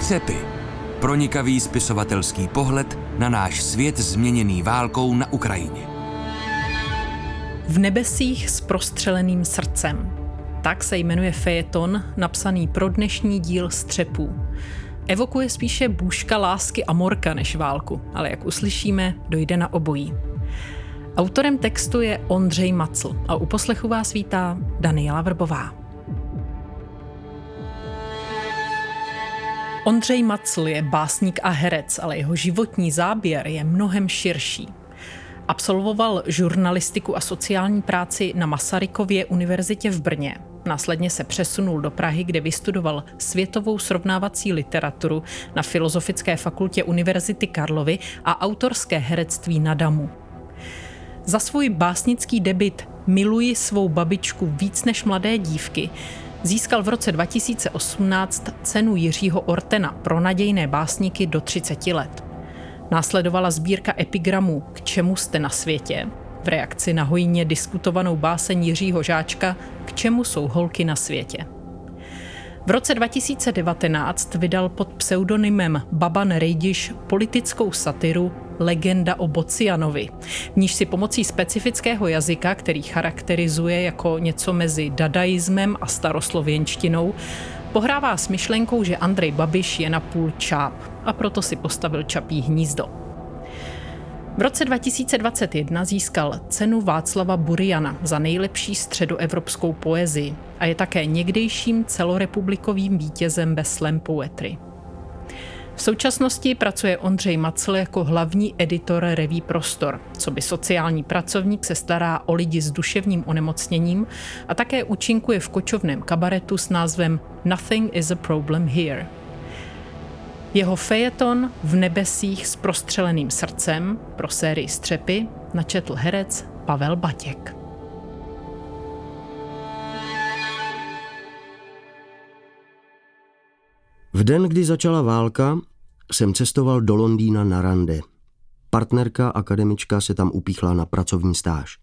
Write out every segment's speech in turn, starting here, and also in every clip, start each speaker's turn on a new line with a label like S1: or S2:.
S1: Střepy. Pronikavý spisovatelský pohled na náš svět změněný válkou na Ukrajině.
S2: V nebesích s prostřeleným srdcem. Tak se jmenuje fejeton, napsaný pro dnešní díl Střepů. Evokuje spíše bůžka lásky a morka než válku, ale jak uslyšíme, dojde na obojí. Autorem textu je Ondřej Macl a u poslechu vás vítá Daniela Vrbová. Ondřej Macl je básník a herec, ale jeho životní záběr je mnohem širší. Absolvoval žurnalistiku a sociální práci na Masarykově univerzitě v Brně. Následně se přesunul do Prahy, kde vystudoval světovou srovnávací literaturu na Filozofické fakultě Univerzity Karlovy a autorské herectví na Damu. Za svůj básnický debit Miluji svou babičku víc než mladé dívky získal v roce 2018 cenu Jiřího Ortena pro nadějné básníky do 30 let. Následovala sbírka epigramů K čemu jste na světě, v reakci na hojně diskutovanou báseň Jiřího Žáčka K čemu jsou holky na světě. V roce 2019 vydal pod pseudonymem Baban Rejdiš politickou satiru Legenda o Bocianovi, v níž si pomocí specifického jazyka, který charakterizuje jako něco mezi dadaismem a staroslověnštinou, pohrává s myšlenkou, že Andrej Babiš je napůl čáp a proto si postavil čapí hnízdo. V roce 2021 získal cenu Václava Buriana za nejlepší středoevropskou poezii a je také někdejším celorepublikovým vítězem ve slam poetry. V současnosti pracuje Ondřej Macl jako hlavní editor reví Prostor. Co by sociální pracovník se stará o lidi s duševním onemocněním a také účinkuje v kočovném kabaretu s názvem Nothing is a problem here. Jeho fejeton v nebesích s prostřeleným srdcem pro sérii Střepy načetl herec Pavel Batěk.
S3: V den, kdy začala válka, jsem cestoval do Londýna na rande. Partnerka, akademička, se tam upíchla na pracovní stáž.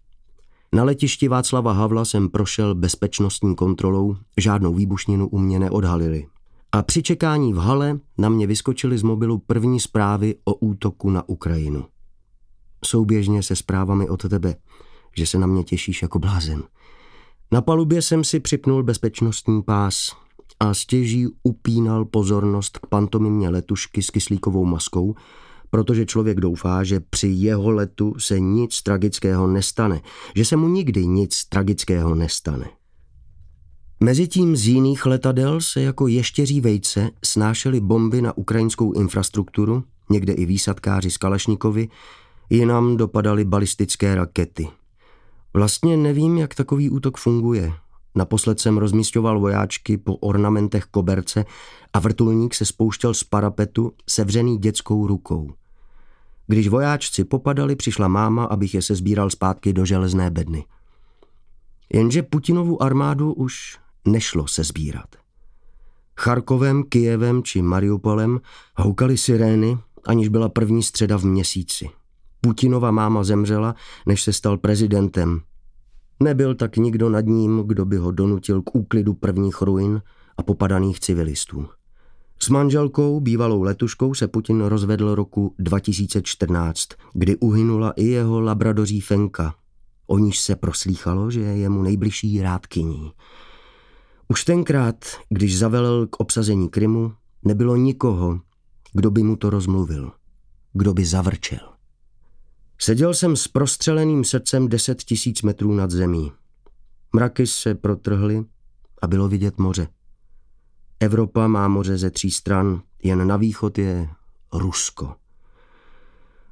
S3: Na letišti Václava Havla jsem prošel bezpečnostní kontrolou, žádnou výbušninu u mě neodhalili. A při čekání v hale na mě vyskočily z mobilu první zprávy o útoku na Ukrajinu. Souběžně se zprávami od tebe, že se na mě těšíš jako blázen. Na palubě jsem si připnul bezpečnostní pás a stěží upínal pozornost k pantomimě letušky s kyslíkovou maskou, protože člověk doufá, že při jeho letu se nic tragického nestane, že se mu nikdy nic tragického nestane. Mezitím z jiných letadel se jako ještěří vejce snášely bomby na ukrajinskou infrastrukturu, někde i výsadkáři z Kalašníkovi, jinam dopadaly balistické rakety. Vlastně nevím, jak takový útok funguje. Naposled jsem rozmístěval vojáčky po ornamentech koberce a vrtulník se spouštěl z parapetu sevřený dětskou rukou. Když vojáčci popadali, přišla máma, abych je se sbíral zpátky do železné bedny. Jenže Putinovu armádu už nešlo se sbírat. Charkovem, Kijevem či Mariupolem houkaly sirény, aniž byla první středa v měsíci. Putinova máma zemřela, než se stal prezidentem. Nebyl tak nikdo nad ním, kdo by ho donutil k úklidu prvních ruin a popadaných civilistů. S manželkou, bývalou letuškou, se Putin rozvedl roku 2014, kdy uhynula i jeho labradoří Fenka. O níž se proslýchalo, že je jemu nejbližší rádkyní. Už tenkrát, když zavelel k obsazení Krymu, nebylo nikoho, kdo by mu to rozmluvil, kdo by zavrčel. Seděl jsem s prostřeleným srdcem deset tisíc metrů nad zemí. Mraky se protrhly a bylo vidět moře. Evropa má moře ze tří stran, jen na východ je Rusko.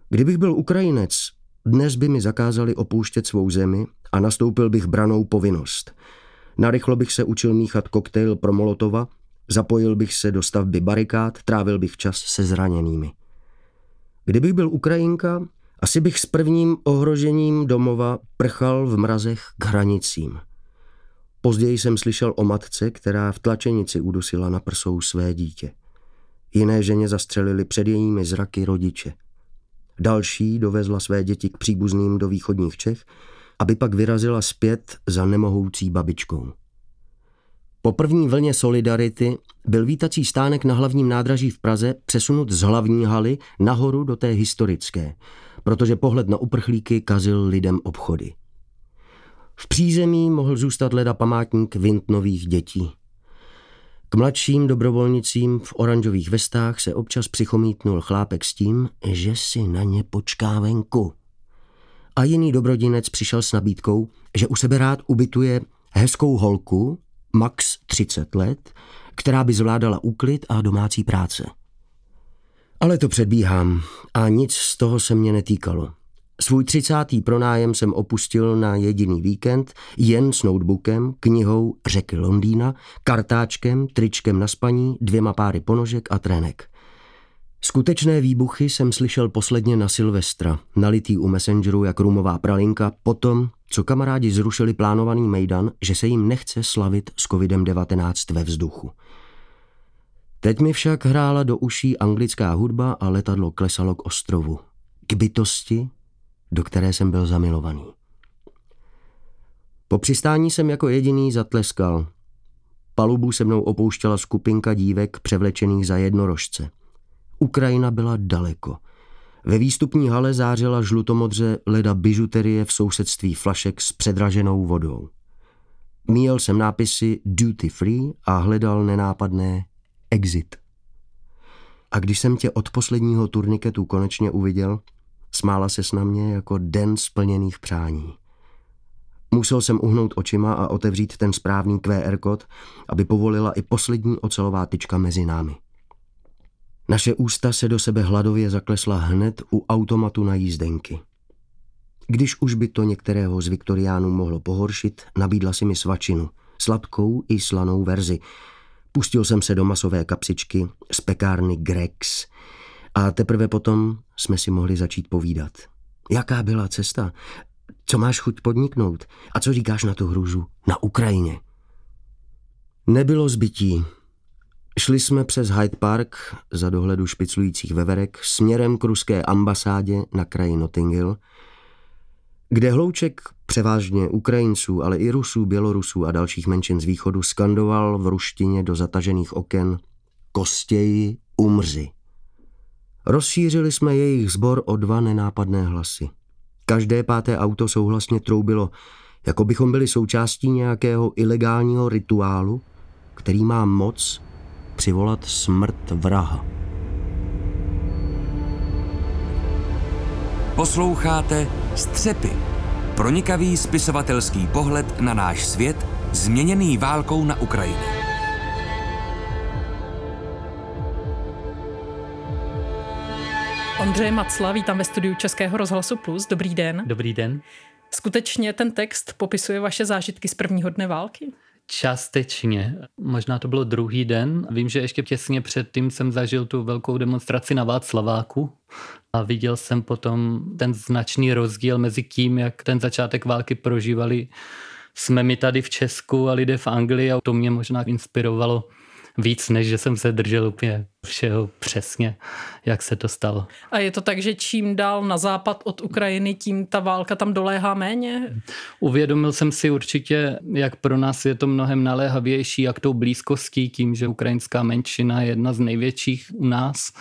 S3: Kdybych byl Ukrajinec, dnes by mi zakázali opouštět svou zemi a nastoupil bych branou povinnost – Narychlo bych se učil míchat koktejl pro Molotova, zapojil bych se do stavby barikád, trávil bych čas se zraněnými. Kdybych byl Ukrajinka, asi bych s prvním ohrožením domova prchal v mrazech k hranicím. Později jsem slyšel o matce, která v tlačenici udusila na prsou své dítě. Jiné ženě zastřelili před jejími zraky rodiče. Další dovezla své děti k příbuzným do východních Čech aby pak vyrazila zpět za nemohoucí babičkou. Po první vlně Solidarity byl vítací stánek na hlavním nádraží v Praze přesunut z hlavní haly nahoru do té historické, protože pohled na uprchlíky kazil lidem obchody. V přízemí mohl zůstat leda památník Vintnových dětí. K mladším dobrovolnicím v oranžových vestách se občas přichomítnul chlápek s tím, že si na ně počká venku. A jiný dobrodinec přišel s nabídkou, že u sebe rád ubytuje hezkou holku, max 30 let, která by zvládala úklid a domácí práce. Ale to předbíhám a nic z toho se mě netýkalo. Svůj třicátý pronájem jsem opustil na jediný víkend jen s notebookem, knihou Řeky Londýna, kartáčkem, tričkem na spaní, dvěma páry ponožek a trenek. Skutečné výbuchy jsem slyšel posledně na Silvestra, nalitý u Messengeru jak rumová pralinka, potom, co kamarádi zrušili plánovaný mejdan, že se jim nechce slavit s covidem-19 ve vzduchu. Teď mi však hrála do uší anglická hudba a letadlo klesalo k ostrovu. K bytosti, do které jsem byl zamilovaný. Po přistání jsem jako jediný zatleskal. Palubu se mnou opouštěla skupinka dívek převlečených za jednorožce. Ukrajina byla daleko. Ve výstupní hale zářila žlutomodře leda bižuterie v sousedství flašek s předraženou vodou. Míjel jsem nápisy duty free a hledal nenápadné exit. A když jsem tě od posledního turniketu konečně uviděl, Smála se na mě jako den splněných přání. Musel jsem uhnout očima a otevřít ten správný QR kód, aby povolila i poslední ocelová tyčka mezi námi. Naše ústa se do sebe hladově zaklesla hned u automatu na jízdenky. Když už by to některého z Viktoriánů mohlo pohoršit, nabídla si mi svačinu, sladkou i slanou verzi. Pustil jsem se do masové kapsičky z pekárny Grex, a teprve potom jsme si mohli začít povídat. Jaká byla cesta? Co máš chuť podniknout? A co říkáš na tu hruzu? Na Ukrajině. Nebylo zbytí. Šli jsme přes Hyde Park za dohledu špiclujících veverek směrem k ruské ambasádě na kraji Notting Hill, kde hlouček převážně Ukrajinců, ale i Rusů, Bělorusů a dalších menšin z východu skandoval v ruštině do zatažených oken Kostěji umři. Rozšířili jsme jejich sbor o dva nenápadné hlasy. Každé páté auto souhlasně troubilo, jako bychom byli součástí nějakého ilegálního rituálu, který má moc přivolat smrt vraha.
S1: Posloucháte Střepy. Pronikavý spisovatelský pohled na náš svět, změněný válkou na Ukrajině.
S2: Ondřej Macla, vítám ve studiu Českého rozhlasu Plus. Dobrý den.
S4: Dobrý den.
S2: Skutečně ten text popisuje vaše zážitky z prvního dne války?
S4: Částečně. Možná to bylo druhý den. Vím, že ještě těsně předtím jsem zažil tu velkou demonstraci na Václaváku a viděl jsem potom ten značný rozdíl mezi tím, jak ten začátek války prožívali jsme my tady v Česku a lidé v Anglii a to mě možná inspirovalo víc, než že jsem se držel úplně všeho přesně, jak se to stalo.
S2: A je to tak, že čím dál na západ od Ukrajiny, tím ta válka tam doléhá méně?
S4: Uvědomil jsem si určitě, jak pro nás je to mnohem naléhavější, jak tou blízkostí, tím, že ukrajinská menšina je jedna z největších u nás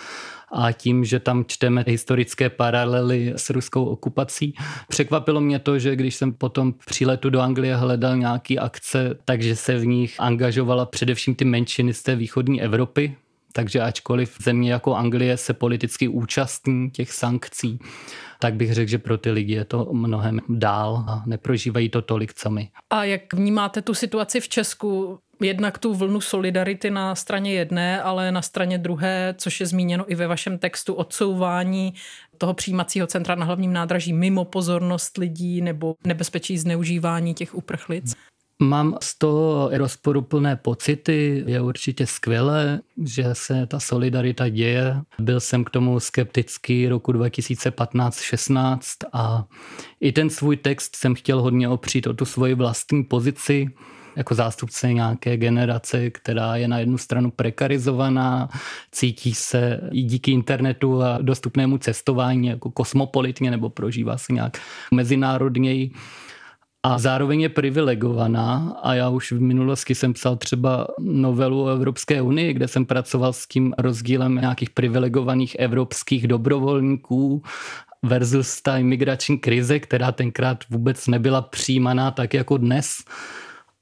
S4: a tím, že tam čteme historické paralely s ruskou okupací. Překvapilo mě to, že když jsem potom při letu do Anglie hledal nějaký akce, takže se v nich angažovala především ty menšiny z té východní Evropy, takže ačkoliv země jako Anglie se politicky účastní těch sankcí, tak bych řekl, že pro ty lidi je to mnohem dál a neprožívají to tolik sami.
S2: A jak vnímáte tu situaci v Česku? jednak tu vlnu solidarity na straně jedné, ale na straně druhé, což je zmíněno i ve vašem textu, odsouvání toho přijímacího centra na hlavním nádraží mimo pozornost lidí nebo nebezpečí zneužívání těch uprchlic?
S4: Mám z toho rozporuplné pocity. Je určitě skvělé, že se ta solidarita děje. Byl jsem k tomu skeptický roku 2015-16 a i ten svůj text jsem chtěl hodně opřít o tu svoji vlastní pozici jako zástupce nějaké generace, která je na jednu stranu prekarizovaná, cítí se i díky internetu a dostupnému cestování jako kosmopolitně nebo prožívá se nějak mezinárodněji a zároveň je privilegovaná a já už v minulosti jsem psal třeba novelu o Evropské unii, kde jsem pracoval s tím rozdílem nějakých privilegovaných evropských dobrovolníků versus ta imigrační krize, která tenkrát vůbec nebyla přijímaná tak jako dnes.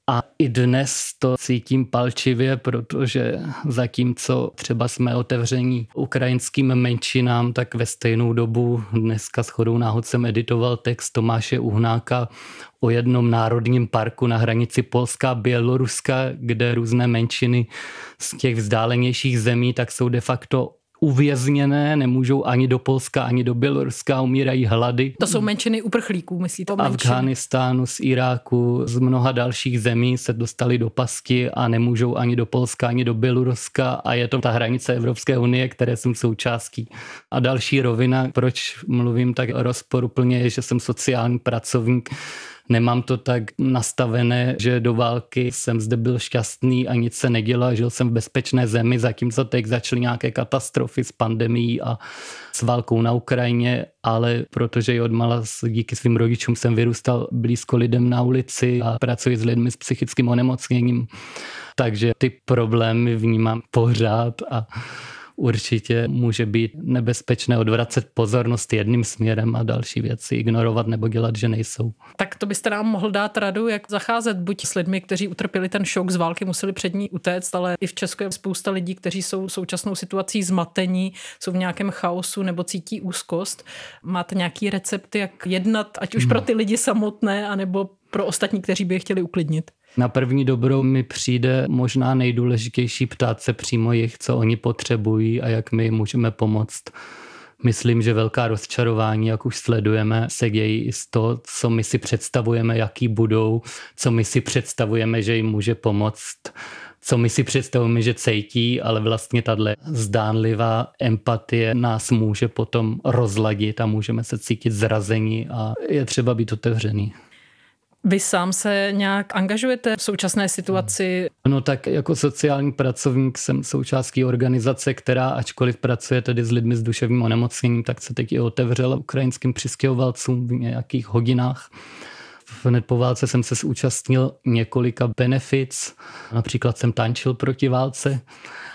S4: A i dnes to cítím palčivě, protože zatímco třeba jsme otevření ukrajinským menšinám, tak ve stejnou dobu dneska s chodou náhod jsem editoval text Tomáše Uhnáka o jednom národním parku na hranici Polska a Běloruska, kde různé menšiny z těch vzdálenějších zemí tak jsou de facto uvězněné, nemůžou ani do Polska, ani do Běloruska, umírají hlady.
S2: To jsou menšiny uprchlíků, myslíte?
S4: Afghánistánu, z Iráku, z mnoha dalších zemí se dostali do pasky a nemůžou ani do Polska, ani do Běloruska a je to ta hranice Evropské unie, které jsem součástí. A další rovina, proč mluvím tak rozporuplně, je, že jsem sociální pracovník, Nemám to tak nastavené, že do války jsem zde byl šťastný a nic se nedělo, žil jsem v bezpečné zemi, zatímco teď začaly nějaké katastrofy s pandemí a s válkou na Ukrajině, ale protože i odmala díky svým rodičům jsem vyrůstal blízko lidem na ulici a pracuji s lidmi s psychickým onemocněním, takže ty problémy vnímám pořád a určitě může být nebezpečné odvracet pozornost jedným směrem a další věci ignorovat nebo dělat, že nejsou.
S2: Tak to byste nám mohl dát radu, jak zacházet buď s lidmi, kteří utrpěli ten šok z války, museli před ní utéct, ale i v Česku je spousta lidí, kteří jsou současnou situací zmatení, jsou v nějakém chaosu nebo cítí úzkost. Máte nějaký recepty, jak jednat, ať už pro ty lidi samotné, anebo pro ostatní, kteří by je chtěli uklidnit?
S4: Na první dobrou mi přijde možná nejdůležitější ptát se přímo jich, co oni potřebují a jak my můžeme pomoct. Myslím, že velká rozčarování, jak už sledujeme, se dějí i z toho, co my si představujeme, jaký budou, co my si představujeme, že jim může pomoct co my si představujeme, že cítí, ale vlastně tahle zdánlivá empatie nás může potom rozladit a můžeme se cítit zrazení a je třeba být otevřený.
S2: Vy sám se nějak angažujete v současné situaci?
S4: No tak jako sociální pracovník jsem součástí organizace, která ačkoliv pracuje tedy s lidmi s duševním onemocněním, tak se teď i otevřela ukrajinským přistěhovalcům v nějakých hodinách. Hned po válce jsem se zúčastnil několika benefits, například jsem tančil proti válce.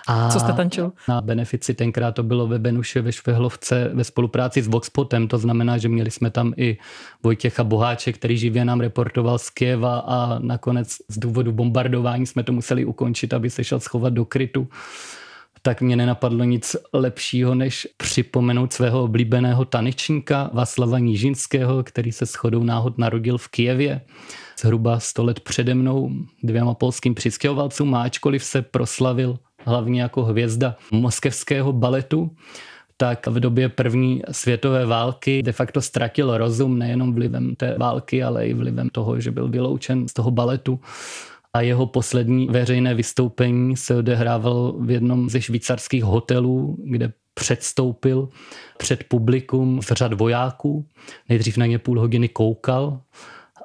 S2: A Co jste tančil?
S4: Na benefici tenkrát to bylo ve Benuše ve Švehlovce ve spolupráci s Voxpotem, to znamená, že měli jsme tam i Vojtěcha Boháče, který živě nám reportoval z Kieva a nakonec z důvodu bombardování jsme to museli ukončit, aby se šel schovat do krytu tak mě nenapadlo nic lepšího, než připomenout svého oblíbeného tanečníka Václava Nížinského, který se shodou náhod narodil v Kijevě zhruba 100 let přede mnou dvěma polským přistěhovalcům, ačkoliv se proslavil hlavně jako hvězda moskevského baletu, tak v době první světové války de facto ztratil rozum nejenom vlivem té války, ale i vlivem toho, že byl vyloučen z toho baletu. A jeho poslední veřejné vystoupení se odehrávalo v jednom ze švýcarských hotelů, kde předstoupil před publikum z řad vojáků. Nejdřív na ně půl hodiny koukal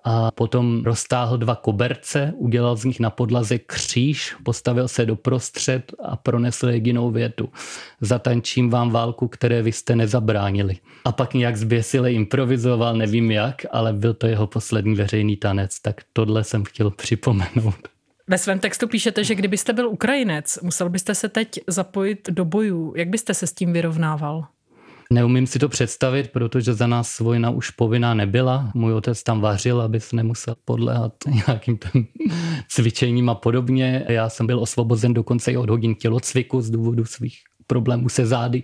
S4: a potom roztáhl dva koberce, udělal z nich na podlaze kříž, postavil se do prostřed a pronesl jedinou větu. Zatančím vám válku, které vy jste nezabránili. A pak nějak zběsile improvizoval, nevím jak, ale byl to jeho poslední veřejný tanec, tak tohle jsem chtěl připomenout.
S2: Ve svém textu píšete, že kdybyste byl Ukrajinec, musel byste se teď zapojit do bojů. Jak byste se s tím vyrovnával?
S4: Neumím si to představit, protože za nás vojna už povinná nebyla. Můj otec tam vařil, aby se nemusel podléhat nějakým tam cvičením a podobně. Já jsem byl osvobozen dokonce i od hodin tělocviku z důvodu svých problémů se zády.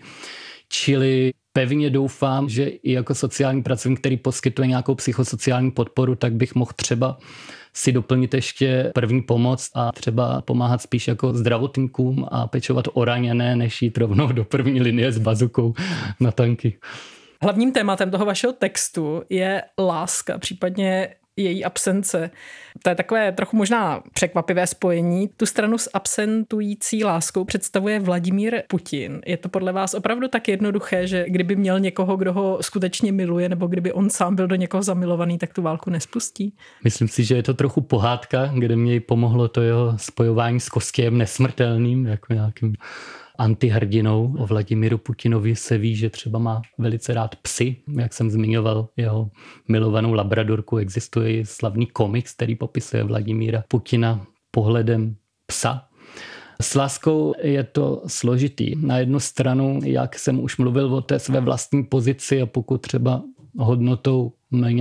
S4: Čili pevně doufám, že i jako sociální pracovník, který poskytuje nějakou psychosociální podporu, tak bych mohl třeba si doplnit ještě první pomoc a třeba pomáhat spíš jako zdravotníkům a pečovat o raněné, než jít rovnou do první linie s bazukou na tanky.
S2: Hlavním tématem toho vašeho textu je láska, případně její absence. To je takové trochu možná překvapivé spojení. Tu stranu s absentující láskou představuje Vladimír Putin. Je to podle vás opravdu tak jednoduché, že kdyby měl někoho, kdo ho skutečně miluje, nebo kdyby on sám byl do někoho zamilovaný, tak tu válku nespustí?
S4: Myslím si, že je to trochu pohádka, kde mě pomohlo to jeho spojování s Kostějem nesmrtelným, jako nějakým antihrdinou. O Vladimíru Putinovi se ví, že třeba má velice rád psy, jak jsem zmiňoval jeho milovanou labradorku. Existuje i slavný komiks, který popisuje Vladimíra Putina pohledem psa. S láskou je to složitý. Na jednu stranu, jak jsem už mluvil o té své vlastní pozici a pokud třeba hodnotou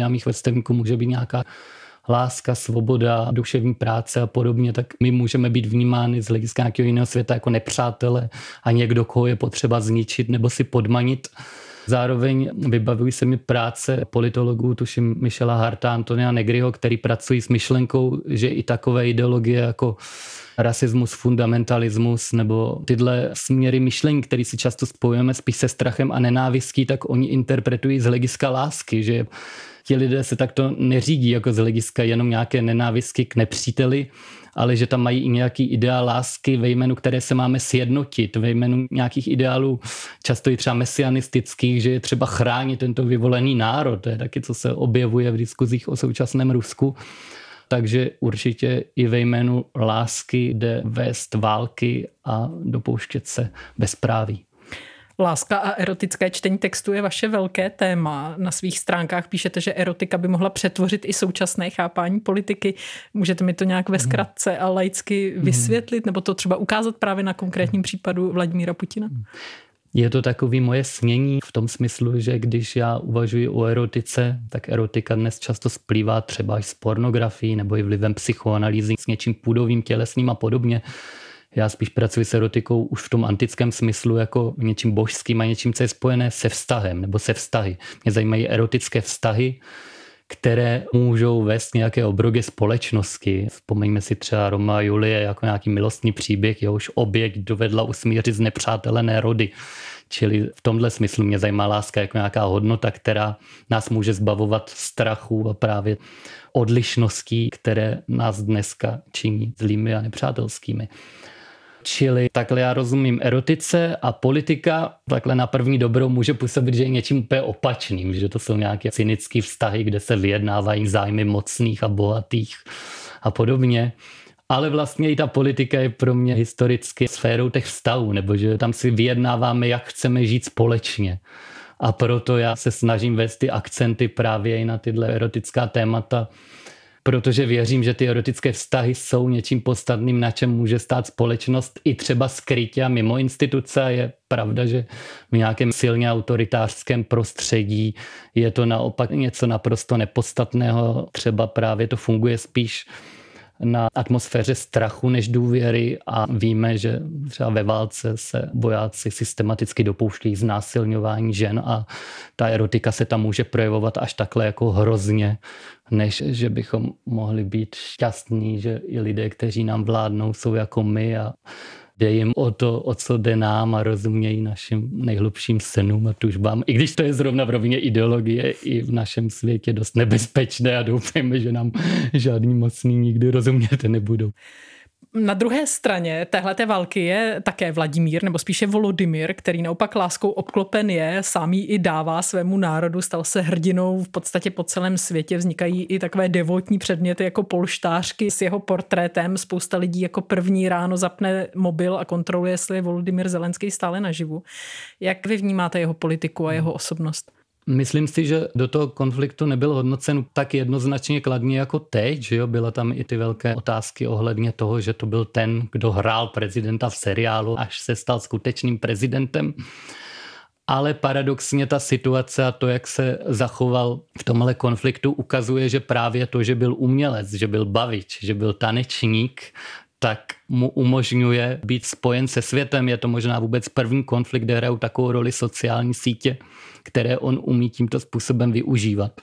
S4: mých vrstevníků může být nějaká láska, svoboda, duševní práce a podobně, tak my můžeme být vnímány z hlediska nějakého jiného světa jako nepřátele a někdo, koho je potřeba zničit nebo si podmanit. Zároveň vybavují se mi práce politologů, tuším Michela Harta, Antonia Negriho, který pracují s myšlenkou, že i takové ideologie jako rasismus, fundamentalismus nebo tyhle směry myšlení, které si často spojujeme spíš se strachem a nenávistí, tak oni interpretují z hlediska lásky, že ti lidé se takto neřídí jako z hlediska jenom nějaké nenávistky k nepříteli, ale že tam mají i nějaký ideál lásky ve jménu, které se máme sjednotit, ve jménu nějakých ideálů, často i třeba mesianistických, že je třeba chránit tento vyvolený národ. To je taky, co se objevuje v diskuzích o současném Rusku. Takže určitě i ve jménu lásky jde vést války a dopouštět se bezpráví.
S2: Láska a erotické čtení textu je vaše velké téma. Na svých stránkách píšete, že erotika by mohla přetvořit i současné chápání politiky. Můžete mi to nějak ve zkratce a laicky vysvětlit, nebo to třeba ukázat právě na konkrétním případu Vladimíra Putina?
S4: Je to takový moje snění v tom smyslu, že když já uvažuji o erotice, tak erotika dnes často splývá třeba i s pornografií nebo i vlivem psychoanalýzy s něčím půdovým, tělesným a podobně. Já spíš pracuji s erotikou už v tom antickém smyslu jako něčím božským a něčím, co je spojené se vztahem nebo se vztahy. Mě zajímají erotické vztahy, které můžou vést nějaké obroge společnosti. Vzpomeňme si třeba Roma a Julie jako nějaký milostný příběh, jehož oběť dovedla usmířit znepřátelené rody. Čili v tomhle smyslu mě zajímá láska jako nějaká hodnota, která nás může zbavovat strachu a právě odlišností, které nás dneska činí zlými a nepřátelskými. Čili takhle já rozumím erotice a politika takhle na první dobrou může působit, že je něčím úplně opačným, že to jsou nějaké cynické vztahy, kde se vyjednávají zájmy mocných a bohatých a podobně. Ale vlastně i ta politika je pro mě historicky sférou těch vztahů, nebo že tam si vyjednáváme, jak chceme žít společně. A proto já se snažím vést ty akcenty právě i na tyhle erotická témata, protože věřím, že ty erotické vztahy jsou něčím podstatným, na čem může stát společnost i třeba skrytě a mimo instituce. Je pravda, že v nějakém silně autoritářském prostředí je to naopak něco naprosto nepodstatného. Třeba právě to funguje spíš na atmosféře strachu než důvěry a víme, že třeba ve válce se bojáci systematicky dopouštějí znásilňování žen a ta erotika se tam může projevovat až takhle jako hrozně, než že bychom mohli být šťastní, že i lidé, kteří nám vládnou, jsou jako my a jde jim o to, o co jde nám a rozumějí našim nejhlubším senům a tužbám. I když to je zrovna v rovině ideologie i v našem světě dost nebezpečné a doufejme, že nám žádný mocný nikdy rozumět nebudou.
S2: Na druhé straně téhleté války je také Vladimír, nebo spíše Volodymyr, který naopak láskou obklopen je, sám ji i dává svému národu, stal se hrdinou v podstatě po celém světě. Vznikají i takové devotní předměty jako polštářky s jeho portrétem. Spousta lidí jako první ráno zapne mobil a kontroluje, jestli je Volodymyr Zelenský stále naživu. Jak vy vnímáte jeho politiku a jeho osobnost?
S4: Myslím si, že do toho konfliktu nebyl hodnocen tak jednoznačně kladně jako teď, že jo? Byla tam i ty velké otázky ohledně toho, že to byl ten, kdo hrál prezidenta v seriálu, až se stal skutečným prezidentem. Ale paradoxně ta situace a to, jak se zachoval v tomhle konfliktu, ukazuje, že právě to, že byl umělec, že byl bavič, že byl tanečník, tak mu umožňuje být spojen se světem. Je to možná vůbec první konflikt, kde hrajou takovou roli sociální sítě, které on umí tímto způsobem využívat.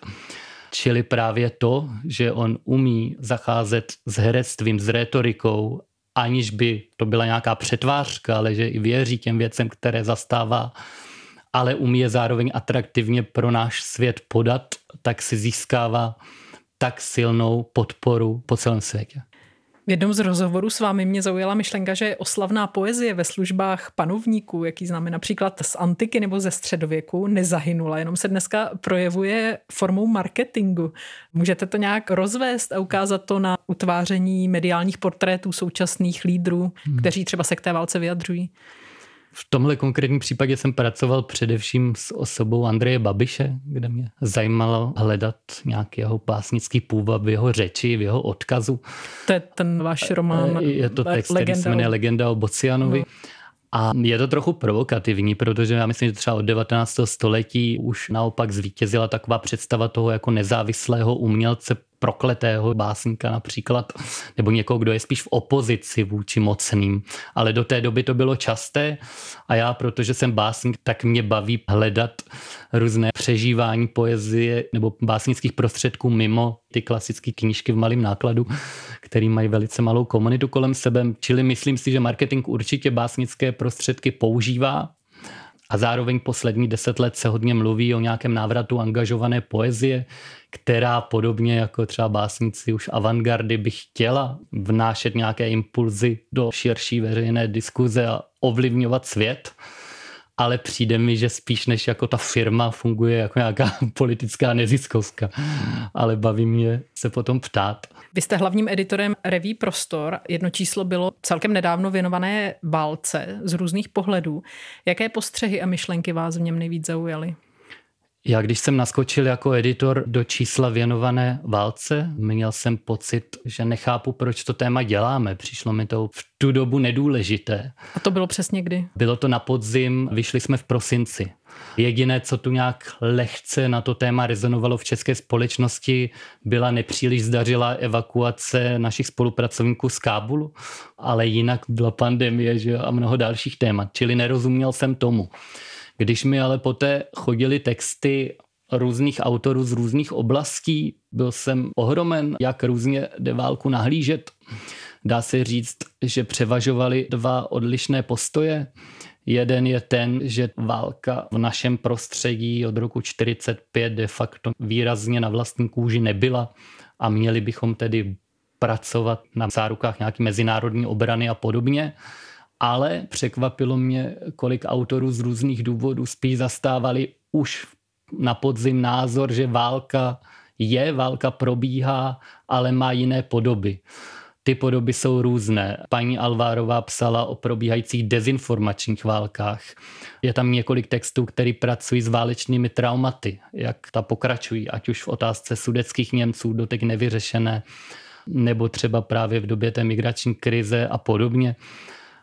S4: Čili právě to, že on umí zacházet s herectvím, s retorikou, aniž by to byla nějaká přetvářka, ale že i věří těm věcem, které zastává, ale umí je zároveň atraktivně pro náš svět podat, tak si získává tak silnou podporu po celém světě.
S2: V jednom z rozhovorů s vámi mě zaujala myšlenka, že oslavná poezie ve službách panovníků, jaký známe například z antiky nebo ze středověku, nezahynula, jenom se dneska projevuje formou marketingu. Můžete to nějak rozvést a ukázat to na utváření mediálních portrétů současných lídrů, hmm. kteří třeba se k té válce vyjadřují?
S4: V tomhle konkrétním případě jsem pracoval především s osobou Andreje Babiše, kde mě zajímalo hledat nějaký jeho pásnický půvab v jeho řeči, v jeho odkazu.
S2: To je ten váš román.
S4: Je to text, který se jmenuje Legenda o Bocianovi. No. A je to trochu provokativní, protože já myslím, že třeba od 19. století už naopak zvítězila taková představa toho jako nezávislého umělce prokletého básníka například, nebo někoho, kdo je spíš v opozici vůči mocným. Ale do té doby to bylo časté a já, protože jsem básník, tak mě baví hledat různé přežívání poezie nebo básnických prostředků mimo ty klasické knížky v malém nákladu, který mají velice malou komunitu kolem sebe. Čili myslím si, že marketing určitě básnické prostředky používá, a zároveň poslední deset let se hodně mluví o nějakém návratu angažované poezie, která podobně jako třeba básníci už avantgardy by chtěla vnášet nějaké impulzy do širší veřejné diskuze a ovlivňovat svět ale přijde mi, že spíš než jako ta firma funguje jako nějaká politická neziskovka. Ale baví mě se potom ptát.
S2: Vy jste hlavním editorem reví Prostor. Jedno číslo bylo celkem nedávno věnované válce z různých pohledů. Jaké postřehy a myšlenky vás v něm nejvíc zaujaly?
S4: Já když jsem naskočil jako editor do čísla věnované válce, měl jsem pocit, že nechápu, proč to téma děláme. Přišlo mi to v tu dobu nedůležité.
S2: A to bylo přesně kdy?
S4: Bylo to na podzim, vyšli jsme v prosinci. Jediné, co tu nějak lehce na to téma rezonovalo v české společnosti, byla nepříliš zdařilá evakuace našich spolupracovníků z Kábulu, ale jinak byla pandemie že, a mnoho dalších témat, čili nerozuměl jsem tomu. Když mi ale poté chodili texty různých autorů z různých oblastí, byl jsem ohromen, jak různě jde válku nahlížet. Dá se říct, že převažovaly dva odlišné postoje. Jeden je ten, že válka v našem prostředí od roku 45 de facto výrazně na vlastní kůži nebyla a měli bychom tedy pracovat na zárukách nějaké mezinárodní obrany a podobně ale překvapilo mě, kolik autorů z různých důvodů spíš zastávali už na podzim názor, že válka je, válka probíhá, ale má jiné podoby. Ty podoby jsou různé. Paní Alvárová psala o probíhajících dezinformačních válkách. Je tam několik textů, které pracují s válečnými traumaty, jak ta pokračují, ať už v otázce sudeckých Němců, dotek nevyřešené, nebo třeba právě v době té migrační krize a podobně.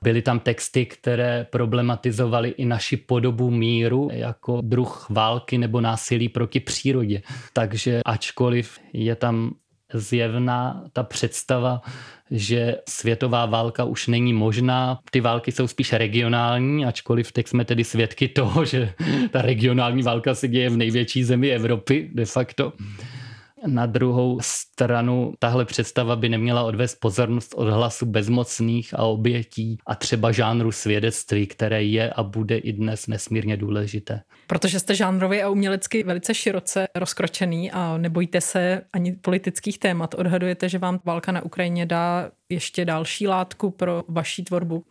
S4: Byly tam texty, které problematizovaly i naši podobu míru jako druh války nebo násilí proti přírodě. Takže ačkoliv je tam zjevná ta představa, že světová válka už není možná. Ty války jsou spíš regionální, ačkoliv teď jsme tedy svědky toho, že ta regionální válka se děje v největší zemi Evropy de facto. Na druhou stranu tahle představa by neměla odvést pozornost od hlasu bezmocných a obětí a třeba žánru svědectví, které je a bude i dnes nesmírně důležité.
S2: Protože jste žánrově a umělecky velice široce rozkročený a nebojíte se ani politických témat. Odhadujete, že vám válka na Ukrajině dá ještě další látku pro vaší tvorbu?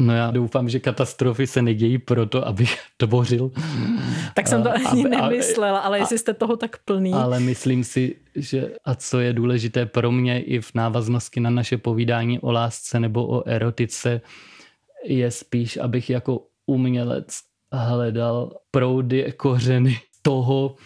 S4: No já doufám, že katastrofy se nedějí proto, abych tvořil.
S2: Tak jsem to ani a, nemyslela, ale jestli jste toho tak plný.
S4: Ale myslím si, že a co je důležité pro mě i v návaznosti na naše povídání o lásce nebo o erotice, je spíš, abych jako umělec hledal proudy, kořeny toho,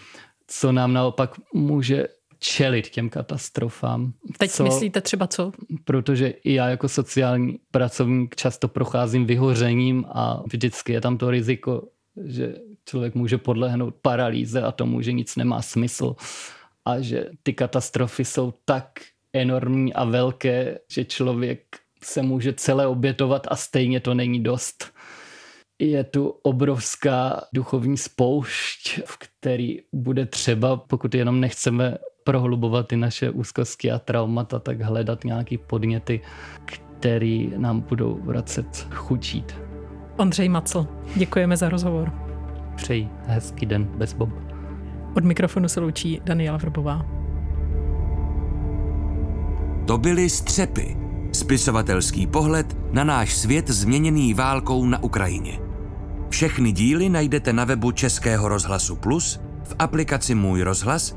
S4: co nám naopak může čelit těm katastrofám.
S2: Teď co, myslíte třeba co?
S4: Protože i já jako sociální pracovník často procházím vyhořením a vždycky je tam to riziko, že člověk může podlehnout paralýze a tomu, že nic nemá smysl a že ty katastrofy jsou tak enormní a velké, že člověk se může celé obětovat a stejně to není dost. Je tu obrovská duchovní spoušť, v který bude třeba, pokud jenom nechceme prohlubovat ty naše úzkosti a traumata, tak hledat nějaký podněty, který nám budou vracet chučít.
S2: Ondřej Macl, děkujeme za rozhovor.
S4: Přeji hezký den bez Bob.
S2: Od mikrofonu se loučí Daniela Vrbová.
S1: To byly Střepy, spisovatelský pohled na náš svět změněný válkou na Ukrajině. Všechny díly najdete na webu Českého rozhlasu Plus, v aplikaci Můj rozhlas